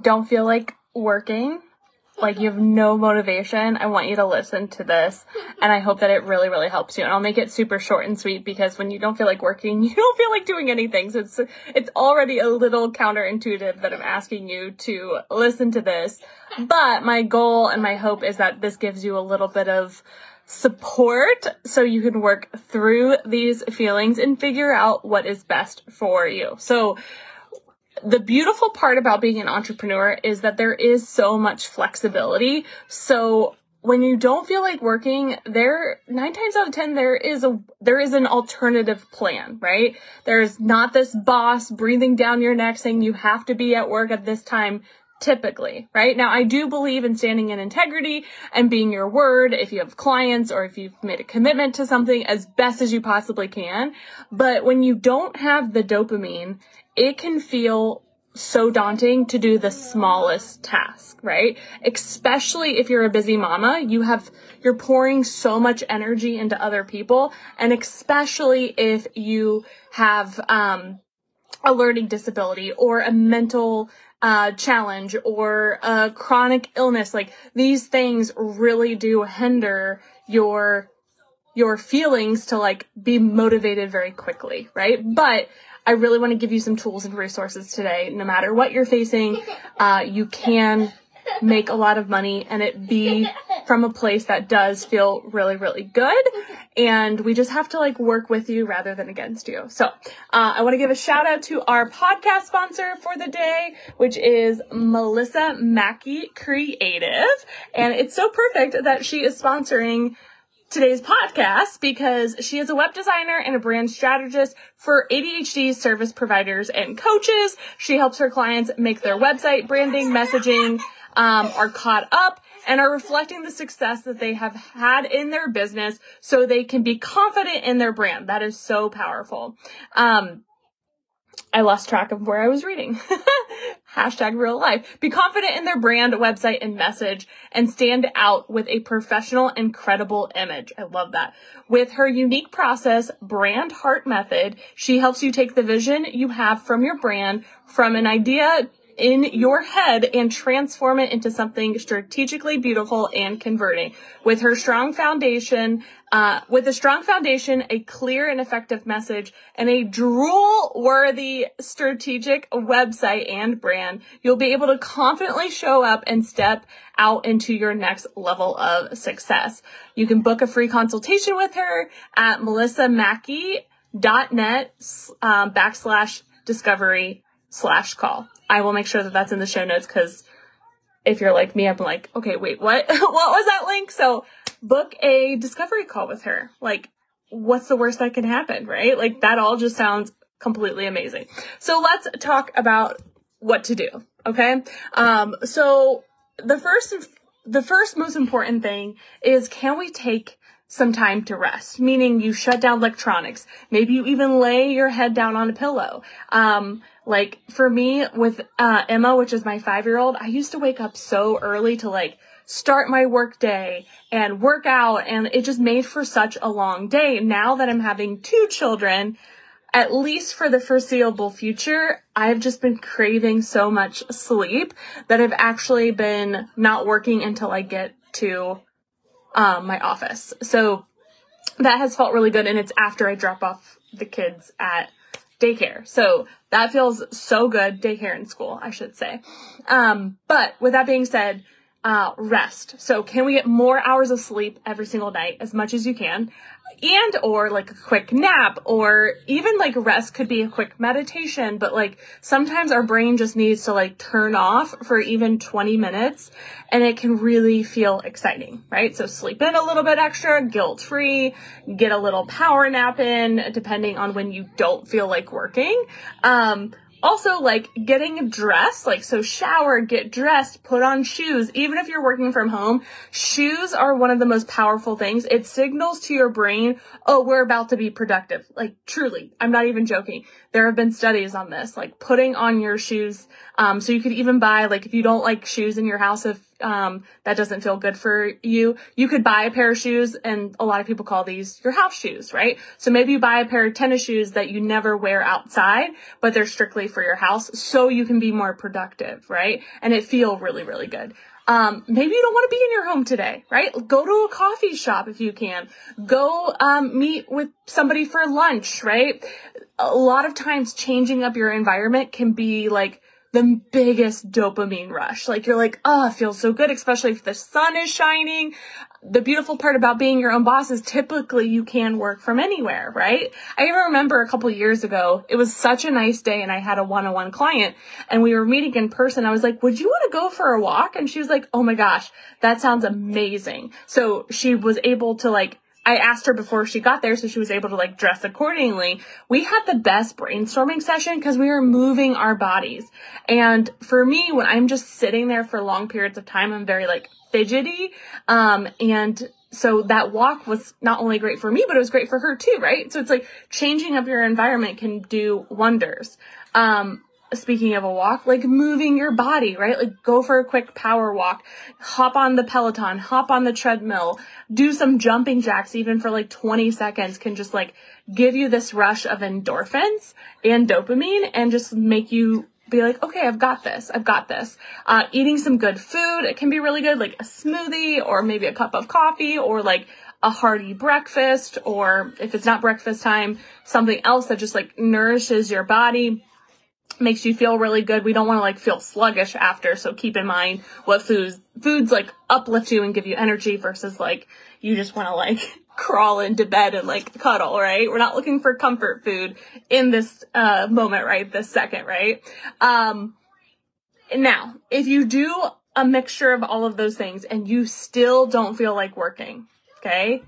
don't feel like working, like you have no motivation, I want you to listen to this. And I hope that it really, really helps you. And I'll make it super short and sweet because when you don't feel like working, you don't feel like doing anything. So it's, it's already a little counterintuitive that I'm asking you to listen to this. But my goal and my hope is that this gives you a little bit of support so you can work through these feelings and figure out what is best for you. So the beautiful part about being an entrepreneur is that there is so much flexibility. So when you don't feel like working, there nine times out of ten there is a there is an alternative plan, right? There's not this boss breathing down your neck saying you have to be at work at this time typically, right? Now, I do believe in standing in integrity and being your word if you have clients or if you've made a commitment to something as best as you possibly can. But when you don't have the dopamine, it can feel so daunting to do the smallest task, right? Especially if you're a busy mama, you have, you're pouring so much energy into other people. And especially if you have, um, a learning disability or a mental uh, challenge or a chronic illness, like these things really do hinder your your feelings to like be motivated very quickly, right? But I really want to give you some tools and resources today. No matter what you're facing, uh, you can make a lot of money and it be from a place that does feel really, really good. And we just have to like work with you rather than against you. So, uh, I want to give a shout out to our podcast sponsor for the day, which is Melissa Mackey Creative. And it's so perfect that she is sponsoring today's podcast because she is a web designer and a brand strategist for ADHD service providers and coaches. She helps her clients make their website branding, messaging, um, are caught up and are reflecting the success that they have had in their business so they can be confident in their brand. That is so powerful. Um, I lost track of where I was reading. Hashtag real life. Be confident in their brand, website, and message and stand out with a professional and credible image. I love that. With her unique process, brand heart method, she helps you take the vision you have from your brand from an idea in your head and transform it into something strategically beautiful and converting. With her strong foundation, uh, with a strong foundation, a clear and effective message, and a drool worthy strategic website and brand, you'll be able to confidently show up and step out into your next level of success. You can book a free consultation with her at melissamackey.net um, backslash discovery slash call. I will make sure that that's in the show notes because if you're like me, I'm like, okay, wait, what? what was that link? So book a discovery call with her. Like, what's the worst that can happen, right? Like that all just sounds completely amazing. So let's talk about what to do. Okay. Um, so the first, the first most important thing is can we take some time to rest, meaning you shut down electronics. Maybe you even lay your head down on a pillow. Um, like for me with uh, Emma, which is my five year old, I used to wake up so early to like start my work day and work out, and it just made for such a long day. Now that I'm having two children, at least for the foreseeable future, I've just been craving so much sleep that I've actually been not working until I get to um, my office. So that has felt really good, and it's after I drop off the kids at daycare. So that feels so good. Daycare and school, I should say. Um, but with that being said, uh, rest. So can we get more hours of sleep every single night as much as you can? And or like a quick nap or even like rest could be a quick meditation, but like sometimes our brain just needs to like turn off for even 20 minutes and it can really feel exciting, right? So sleep in a little bit extra, guilt free, get a little power nap in depending on when you don't feel like working. Um, also, like getting dressed, like so shower, get dressed, put on shoes. Even if you're working from home, shoes are one of the most powerful things. It signals to your brain, oh, we're about to be productive. Like truly, I'm not even joking. There have been studies on this, like putting on your shoes. Um, so you could even buy, like if you don't like shoes in your house, if um, that doesn't feel good for you, you could buy a pair of shoes and a lot of people call these your house shoes, right? So maybe you buy a pair of tennis shoes that you never wear outside, but they're strictly for your house so you can be more productive, right? And it feel really, really good. Um, maybe you don't want to be in your home today, right? Go to a coffee shop if you can. Go um, meet with somebody for lunch, right? A lot of times changing up your environment can be like the biggest dopamine rush. Like you're like, oh, it feels so good, especially if the sun is shining. The beautiful part about being your own boss is typically you can work from anywhere, right? I even remember a couple years ago, it was such a nice day and I had a one-on-one client and we were meeting in person. I was like, would you want to go for a walk? And she was like, oh my gosh, that sounds amazing. So she was able to like I asked her before she got there so she was able to like dress accordingly. We had the best brainstorming session because we were moving our bodies. And for me, when I'm just sitting there for long periods of time, I'm very like fidgety. Um, and so that walk was not only great for me, but it was great for her too, right? So it's like changing up your environment can do wonders. Um, speaking of a walk, like moving your body, right? Like go for a quick power walk, hop on the Peloton, hop on the treadmill, do some jumping jacks even for like 20 seconds can just like give you this rush of endorphins and dopamine and just make you be like, okay, I've got this. I've got this. Uh, eating some good food. It can be really good, like a smoothie or maybe a cup of coffee or like a hearty breakfast or if it's not breakfast time, something else that just like nourishes your body makes you feel really good. We don't want to like feel sluggish after. So keep in mind what foods, foods like uplift you and give you energy versus like you just want to like crawl into bed and like cuddle, right? We're not looking for comfort food in this uh, moment, right? This second, right? Um, now, if you do a mixture of all of those things and you still don't feel like working, okay?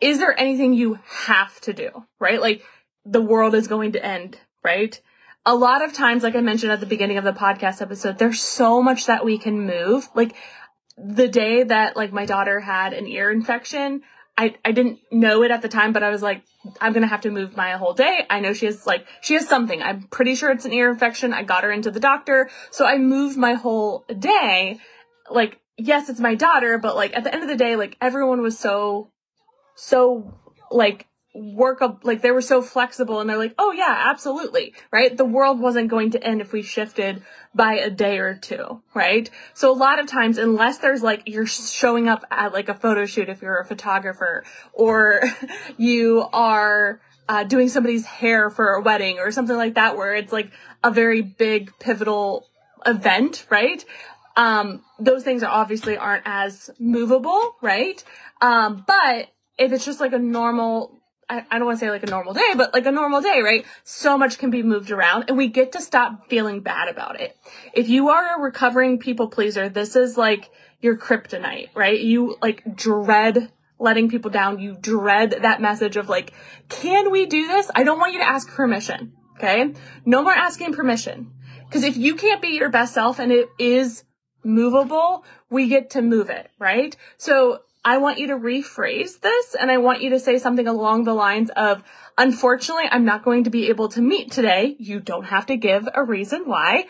Is there anything you have to do, right? Like the world is going to end, right? A lot of times, like I mentioned at the beginning of the podcast episode, there's so much that we can move. Like the day that like my daughter had an ear infection, I, I didn't know it at the time, but I was like, I'm gonna have to move my whole day. I know she has like, she has something. I'm pretty sure it's an ear infection. I got her into the doctor. So I moved my whole day. Like, yes, it's my daughter, but like at the end of the day, like everyone was so, so like work up like they were so flexible and they're like oh yeah absolutely right? The world wasn't going to end if we shifted by a day or two right? So a lot of times unless there's like you're showing up at like a photo shoot if you're a photographer or you are uh, doing somebody's hair for a wedding or something like that where it's like a very big pivotal event right? Um those things are obviously aren't as movable right? Um but if it's just like a normal I, don't want to say like a normal day, but like a normal day, right? So much can be moved around and we get to stop feeling bad about it. If you are a recovering people pleaser, this is like your kryptonite, right? You like dread letting people down. You dread that message of like, can we do this? I don't want you to ask permission. Okay. No more asking permission. Cause if you can't be your best self and it is movable, we get to move it, right? So I want you to rephrase this and I want you to say something along the lines of, unfortunately, I'm not going to be able to meet today. You don't have to give a reason why.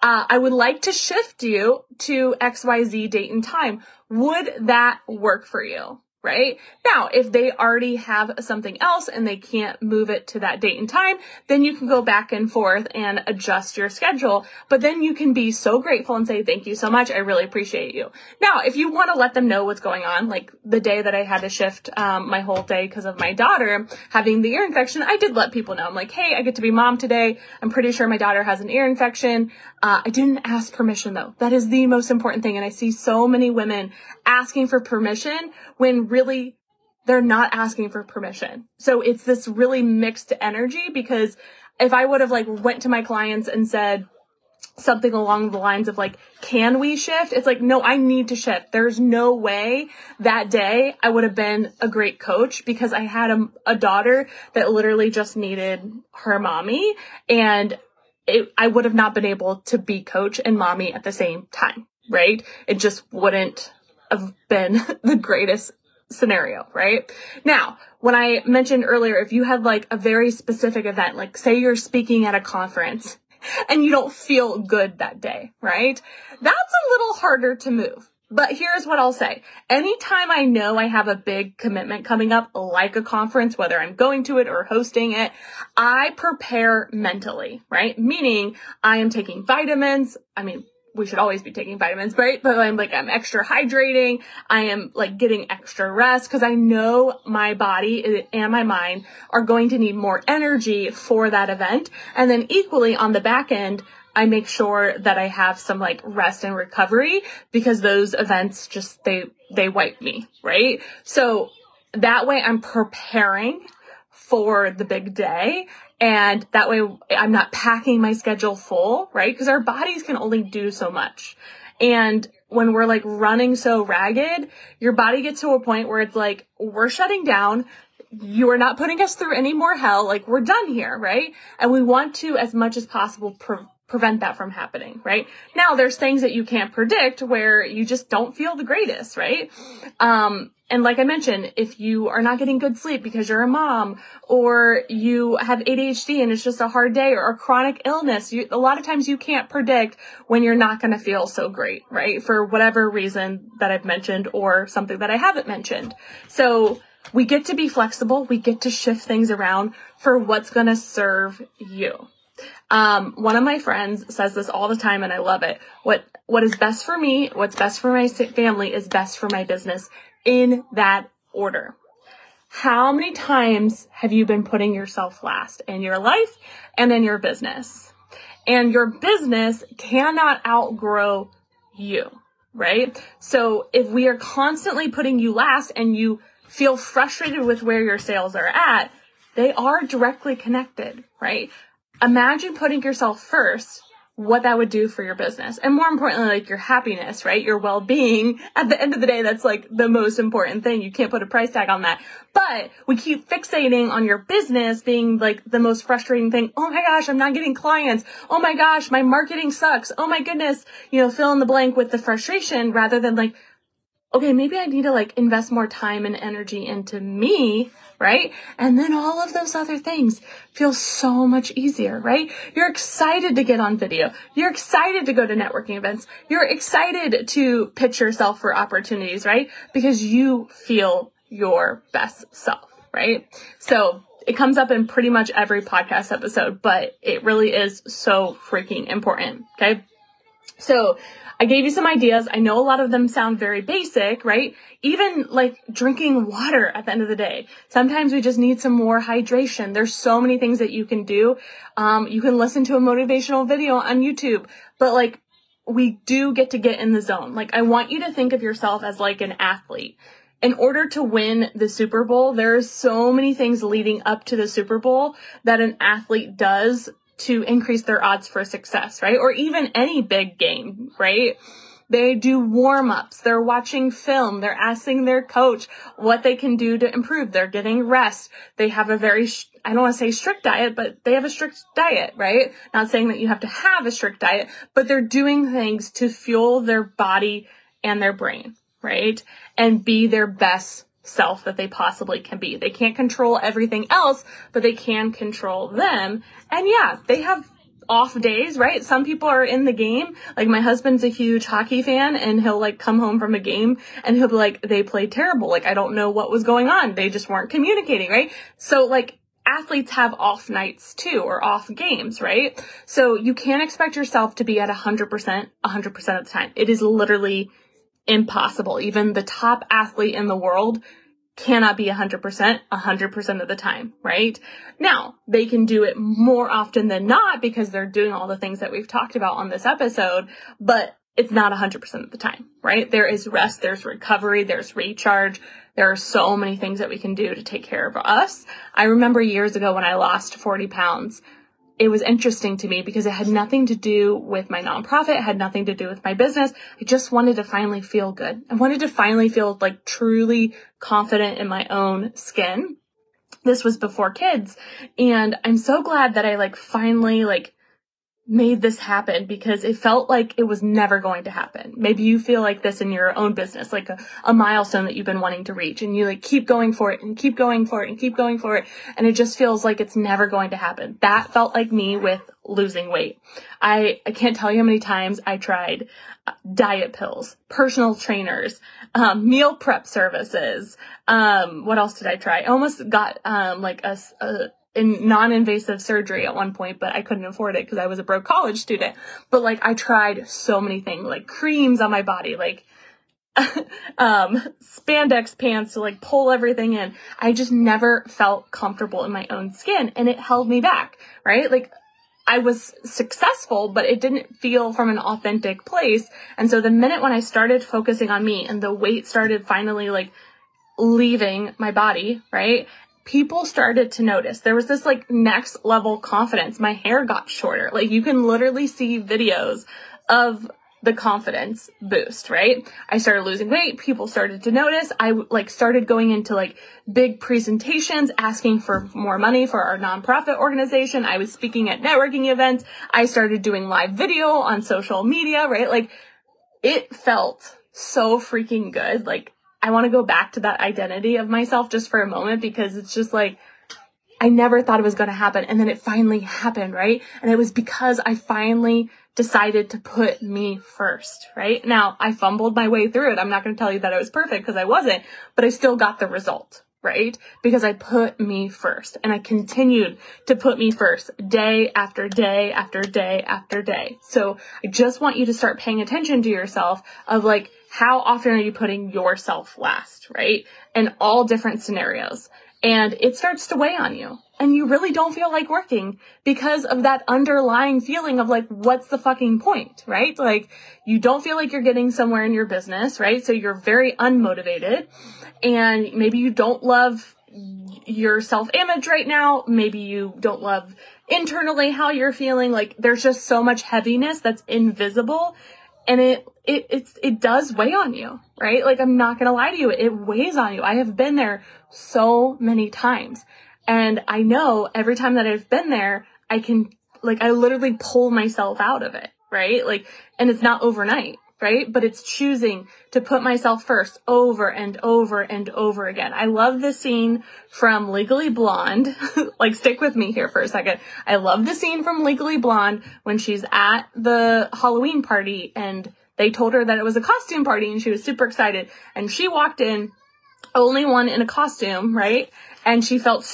Uh, I would like to shift you to XYZ date and time. Would that work for you? Right? Now, if they already have something else and they can't move it to that date and time, then you can go back and forth and adjust your schedule. But then you can be so grateful and say, thank you so much. I really appreciate you. Now, if you want to let them know what's going on, like the day that I had to shift um, my whole day because of my daughter having the ear infection, I did let people know. I'm like, hey, I get to be mom today. I'm pretty sure my daughter has an ear infection. Uh, I didn't ask permission though. That is the most important thing. And I see so many women asking for permission when really they're not asking for permission. So it's this really mixed energy because if I would have like went to my clients and said something along the lines of like, can we shift? It's like, no, I need to shift. There's no way that day I would have been a great coach because I had a, a daughter that literally just needed her mommy and it, I would have not been able to be coach and mommy at the same time, right? It just wouldn't have been the greatest scenario, right? Now, when I mentioned earlier, if you had like a very specific event, like say you're speaking at a conference and you don't feel good that day, right? That's a little harder to move. But here's what I'll say. Anytime I know I have a big commitment coming up, like a conference, whether I'm going to it or hosting it, I prepare mentally, right? Meaning I am taking vitamins. I mean, we should always be taking vitamins, right? But I'm like, I'm extra hydrating. I am like getting extra rest because I know my body uh, and my mind are going to need more energy for that event. And then equally on the back end, I make sure that I have some like rest and recovery because those events just, they, they wipe me, right? So that way I'm preparing for the big day. And that way I'm not packing my schedule full, right? Because our bodies can only do so much. And when we're like running so ragged, your body gets to a point where it's like, we're shutting down. You are not putting us through any more hell. Like we're done here, right? And we want to, as much as possible, pre- prevent that from happening, right? Now there's things that you can't predict where you just don't feel the greatest, right? Um, and like I mentioned, if you are not getting good sleep because you're a mom or you have ADHD and it's just a hard day or a chronic illness, you, a lot of times you can't predict when you're not going to feel so great, right? For whatever reason that I've mentioned or something that I haven't mentioned. So we get to be flexible. We get to shift things around for what's going to serve you. Um, one of my friends says this all the time and I love it. What, what is best for me, what's best for my family is best for my business in that order. How many times have you been putting yourself last in your life and in your business? And your business cannot outgrow you, right? So if we are constantly putting you last and you feel frustrated with where your sales are at, they are directly connected, right? Imagine putting yourself first what that would do for your business. And more importantly like your happiness right? Your well-being. At the end of the day that's like the most important thing. You can't put a price tag on that. But we keep fixating on your business being like the most frustrating thing. Oh my gosh i'm not getting clients. Oh my gosh my marketing sucks. Oh my goodness you know fill in the blank with the frustration rather than like okay, maybe I need to like invest more time and energy into me, right? And then all of those other things feel so much easier, right? You're excited to get on video. You're excited to go to networking events. You're excited to pitch yourself for opportunities, right? Because you feel your best self, right? So it comes up in pretty much every podcast episode, but it really is so freaking important. Okay. So I gave you some ideas. I know a lot of them sound very basic, right? Even like drinking water at the end of the day. Sometimes we just need some more hydration. There's so many things that you can do. Um, you can listen to a motivational video on YouTube, but like we do get to get in the zone. Like I want you to think of yourself as like an athlete in order to win the Super Bowl, there are so many things leading up to the Super Bowl that an athlete does to increase their odds for success, right? Or even any big game, right? They do warm ups. They're watching film. They're asking their coach what they can do to improve. They're getting rest. They have a very, I don't want to say strict diet, but they have a strict diet, right? Not saying that you have to have a strict diet, but they're doing things to fuel their body and their brain, right? And be their best self that they possibly can be. They can't control everything else, but they can control them. And yeah, they have off days, right? Some people are in the game. Like my husband's a huge hockey fan and he'll like come home from a game and he'll be like, they played terrible. Like I don't know what was going on. They just weren't communicating, right? So like athletes have off nights too or off games, right? So you can't expect yourself to be at 100% 100% of the time. It is literally impossible. Even the top athlete in the world cannot be 100% 100% of the time, right? Now, they can do it more often than not because they're doing all the things that we've talked about on this episode, but it's not 100% of the time, right? There is rest, there's recovery, there's recharge. There are so many things that we can do to take care of us. I remember years ago when I lost 40 pounds, it was interesting to me because it had nothing to do with my nonprofit, it had nothing to do with my business. I just wanted to finally feel good. I wanted to finally feel like truly confident in my own skin. This was before kids. And I'm so glad that I like finally like made this happen because it felt like it was never going to happen. Maybe you feel like this in your own business, like a, a, milestone that you've been wanting to reach and you like keep going for it and keep going for it and keep going for it. And it just feels like it's never going to happen. That felt like me with losing weight. I, I can't tell you how many times I tried uh, diet pills, personal trainers, um, meal prep services. Um, what else did I try? I almost got, um, like a, a in non-invasive surgery at one point, but I couldn't afford it because I was a broke college student. But like I tried so many things, like creams on my body, like um spandex pants to like pull everything in. I just never felt comfortable in my own skin and it held me back, right? Like I was successful, but it didn't feel from an authentic place. And so the minute when I started focusing on me and the weight started finally like leaving my body, right? People started to notice. There was this like next level confidence. My hair got shorter. Like you can literally see videos of the confidence boost, right? I started losing weight. People started to notice. I like started going into like big presentations, asking for more money for our nonprofit organization. I was speaking at networking events. I started doing live video on social media, right? Like it felt so freaking good. Like I want to go back to that identity of myself just for a moment because it's just like, I never thought it was going to happen. And then it finally happened, right? And it was because I finally decided to put me first, right? Now, I fumbled my way through it. I'm not going to tell you that it was perfect because I wasn't, but I still got the result, right? Because I put me first and I continued to put me first day after day after day after day. So I just want you to start paying attention to yourself of like, how often are you putting yourself last, right? In all different scenarios. And it starts to weigh on you and you really don't feel like working because of that underlying feeling of like, what's the fucking point, right? Like, you don't feel like you're getting somewhere in your business, right? So you're very unmotivated and maybe you don't love your self image right now. Maybe you don't love internally how you're feeling. Like, there's just so much heaviness that's invisible and it, it, it's, it does weigh on you, right? Like, I'm not gonna lie to you. It weighs on you. I have been there so many times. And I know every time that I've been there, I can, like, I literally pull myself out of it, right? Like, and it's not overnight, right? But it's choosing to put myself first over and over and over again. I love the scene from Legally Blonde. like, stick with me here for a second. I love the scene from Legally Blonde when she's at the Halloween party and they told her that it was a costume party and she was super excited. And she walked in, only one in a costume, right? And she felt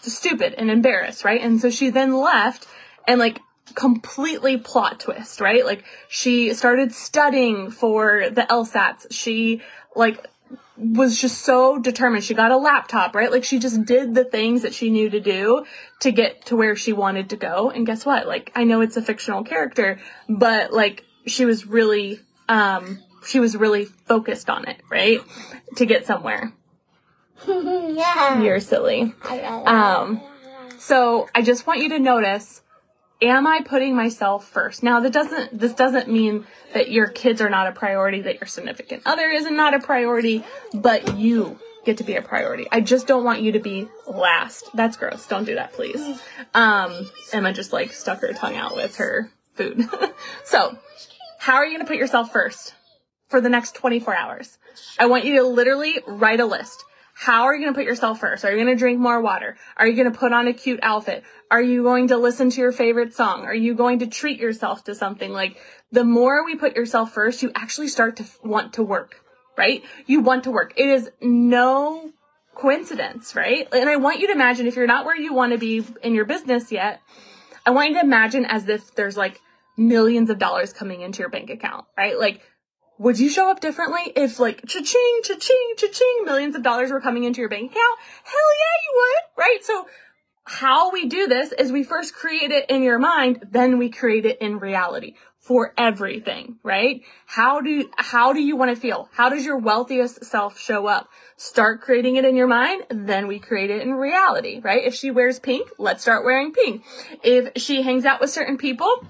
stupid and embarrassed, right? And so she then left and like completely plot twist, right? Like she started studying for the LSATs. She like was just so determined. She got a laptop, right? Like she just did the things that she knew to do to get to where she wanted to go. And guess what? Like I know it's a fictional character, but like she was really um she was really focused on it, right? To get somewhere. yeah. You're silly. Um, so I just want you to notice, am I putting myself first? Now that doesn't, this doesn't mean that your kids are not a priority, that your significant other is not not a priority, but you get to be a priority. I just don't want you to be last. That's gross. Don't do that, please. Um, Emma just like stuck her tongue out with her food. so, how are you going to put yourself first for the next 24 hours? I want you to literally write a list. How are you going to put yourself first? Are you going to drink more water? Are you going to put on a cute outfit? Are you going to listen to your favorite song? Are you going to treat yourself to something? Like the more we put yourself first, you actually start to want to work, right? You want to work. It is no coincidence, right? And I want you to imagine if you're not where you want to be in your business yet, I want you to imagine as if there's like millions of dollars coming into your bank account, right? Like would you show up differently if like cha-ching, cha-ching, cha-ching, millions of dollars were coming into your bank account? Hell yeah, you would, right? So how we do this is we first create it in your mind, then we create it in reality for everything, right? How do, how do you want to feel? How does your wealthiest self show up? Start creating it in your mind, then we create it in reality, right? If she wears pink, let's start wearing pink. If she hangs out with certain people,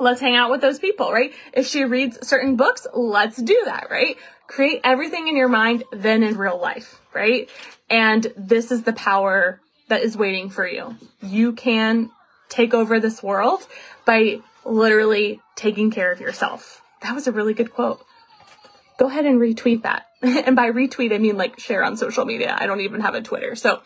let's hang out with those people, right? If she reads certain books, let's do that, right? Create everything in your mind, then in real life, right? And this is the power that is waiting for you. You can take over this world by literally taking care of yourself. That was a really good quote. Go ahead and retweet that. and by retweet, I mean like share on social media. I don't even have a Twitter. So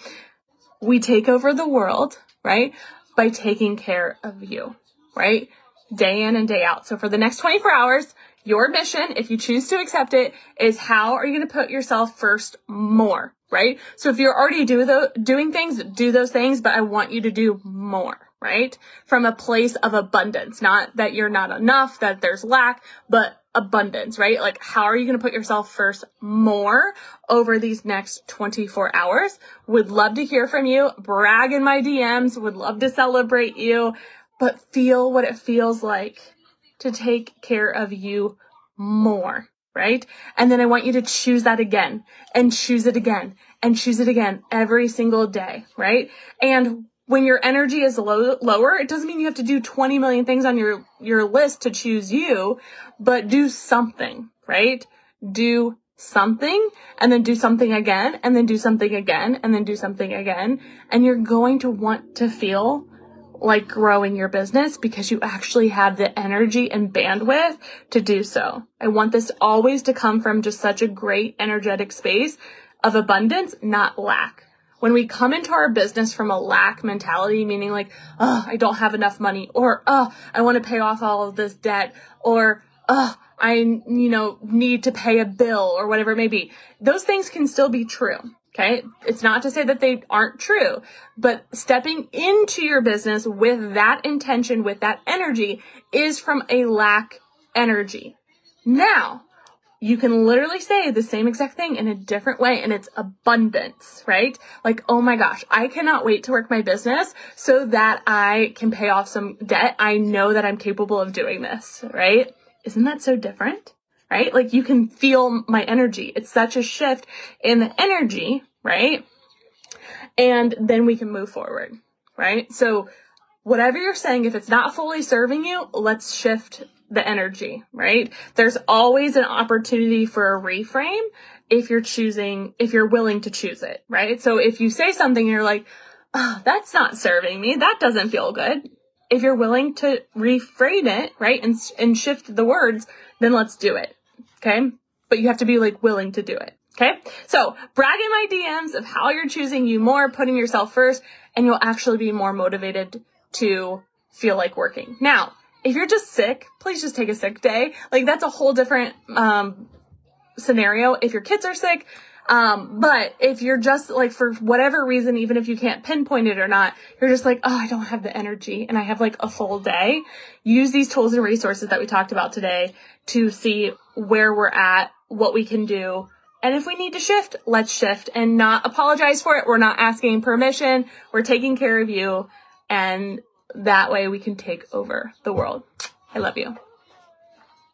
we take over the world, right? By taking care of you right? Day in and day out. So for the next 24 hours, your mission, if you choose to accept it, is how are you going to put yourself first more, right? So if you're already do doing things, do those things, but I want you to do more, right? From a place of abundance, not that you're not enough, that there's lack, but abundance, right? Like, how are you going to put yourself first more over these next 24 hours? Would love to hear from you. Brag in my DMs. Would love to celebrate you, but feel what it feels like to take care of you more, right? And then I want you to choose that again and choose it again and choose it again every single day, right? And when your energy is low, lower, it doesn't mean you have to do 20 million things on your, your list to choose you, but do something, right? Do something and then do something again and then do something again and then do something again. And you're going to want to feel like growing your business because you actually have the energy and bandwidth to do so. I want this always to come from just such a great energetic space of abundance, not lack when we come into our business from a lack mentality, meaning like, oh, I don't have enough money, or oh, I want to pay off all of this debt, or oh, I, you know, need to pay a bill, or whatever it may be. Those things can still be true. Okay. It's not to say that they aren't true, but stepping into your business with that intention, with that energy is from a lack energy. Now, you can literally say the same exact thing in a different way and it's abundance, right? Like, oh my gosh, I cannot wait to work my business so that I can pay off some debt. I know that I'm capable of doing this, right? Isn't that so different? Right? Like you can feel my energy. It's such a shift in the energy, right? And then we can move forward, right? So whatever you're saying, if it's not fully serving you, let's shift the energy, right? There's always an opportunity for a reframe if you're choosing, if you're willing to choose it, right? So if you say something you're like, oh, that's not serving me, that doesn't feel good. If you're willing to reframe it, right, and, and shift the words, then let's do it, okay? But you have to be like willing to do it. Okay. So brag in my DMs of how you're choosing you more, putting yourself first, and you'll actually be more motivated to feel like working. Now, if you're just sick, please just take a sick day. Like that's a whole different um, scenario. If your kids are sick, um, but if you're just like for whatever reason, even if you can't pinpoint it or not, you're just like, oh, I don't have the energy and I have like a full day. Use these tools and resources that we talked about today to see where we're at, what we can do. And if we need to shift, let's shift and not apologize for it. We're not asking permission. We're taking care of you and that way we can take over the world. I love you.